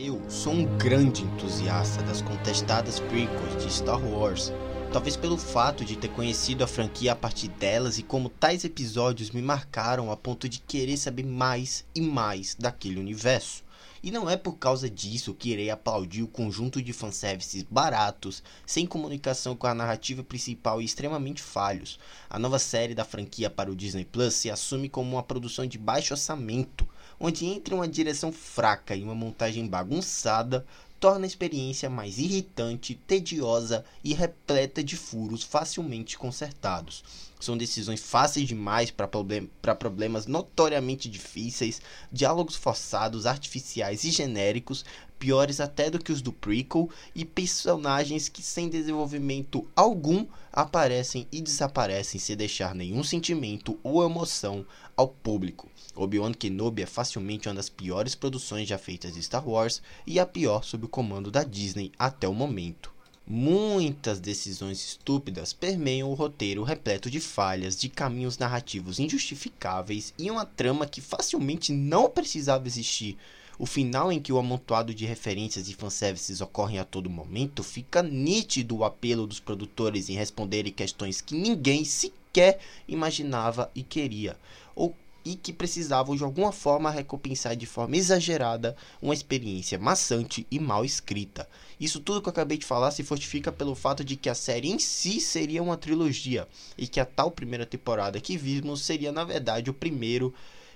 Eu sou um grande entusiasta das contestadas prequels de Star Wars, talvez pelo fato de ter conhecido a franquia a partir delas e como tais episódios me marcaram a ponto de querer saber mais e mais daquele universo. E não é por causa disso que irei aplaudir o conjunto de fanservices baratos, sem comunicação com a narrativa principal e extremamente falhos. A nova série da franquia para o Disney Plus se assume como uma produção de baixo orçamento, onde entre uma direção fraca e uma montagem bagunçada, torna a experiência mais irritante, tediosa e repleta de furos facilmente consertados. São decisões fáceis demais para problem problemas notoriamente difíceis, diálogos forçados, artificiais e genéricos, piores até do que os do prequel, e personagens que, sem desenvolvimento algum, aparecem e desaparecem sem deixar nenhum sentimento ou emoção ao público. Obi-Wan Kenobi é facilmente uma das piores produções já feitas de Star Wars e a pior sob o comando da Disney até o momento. Muitas decisões estúpidas permeiam o roteiro repleto de falhas, de caminhos narrativos injustificáveis e uma trama que facilmente não precisava existir. O final em que o amontoado de referências e fanservices ocorrem a todo momento fica nítido o apelo dos produtores em responderem questões que ninguém sequer imaginava e queria, ou e que precisavam de alguma forma recompensar de forma exagerada uma experiência maçante e mal escrita. Isso tudo que eu acabei de falar se fortifica pelo fato de que a série em si seria uma trilogia e que a tal primeira temporada que vimos seria na verdade o primeiro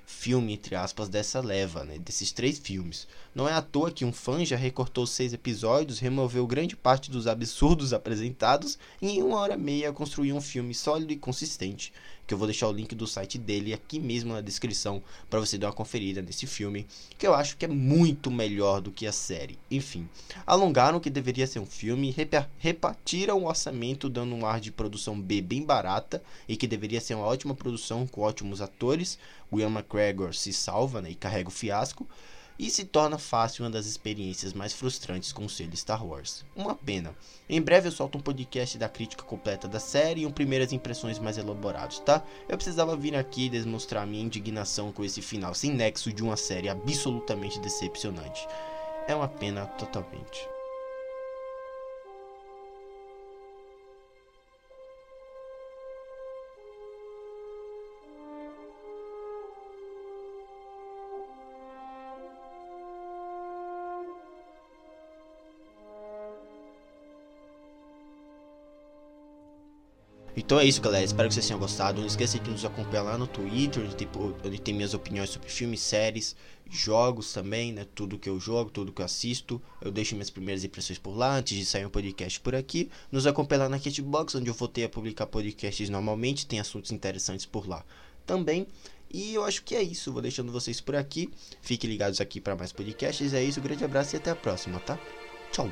filme, entre aspas, dessa leva, né, desses três filmes. Não é à toa que um fã já recortou seis episódios, removeu grande parte dos absurdos apresentados e em uma hora e meia construiu um filme sólido e consistente. Que eu vou deixar o link do site dele aqui mesmo na descrição para você dar uma conferida nesse filme, que eu acho que é muito melhor do que a série. Enfim, alongaram o que deveria ser um filme, repartiram o orçamento dando um ar de produção B bem barata e que deveria ser uma ótima produção com ótimos atores. William McGregor se salva né, e carrega o fiasco e se torna fácil uma das experiências mais frustrantes com o selo Star Wars. Uma pena. Em breve eu solto um podcast da crítica completa da série e um primeiras impressões mais elaborados, tá? Eu precisava vir aqui demonstrar minha indignação com esse final sem nexo de uma série absolutamente decepcionante. É uma pena totalmente. Então é isso, galera. Espero que vocês tenham gostado. Não esqueça de nos acompanhar lá no Twitter, onde tem, onde tem minhas opiniões sobre filmes, séries, jogos também, né? Tudo que eu jogo, tudo que eu assisto. Eu deixo minhas primeiras impressões por lá antes de sair um podcast por aqui. Nos acompanha lá na Catbox, onde eu voltei a publicar podcasts normalmente. Tem assuntos interessantes por lá também. E eu acho que é isso. Vou deixando vocês por aqui. Fiquem ligados aqui para mais podcasts. É isso. Grande abraço e até a próxima, tá? Tchau.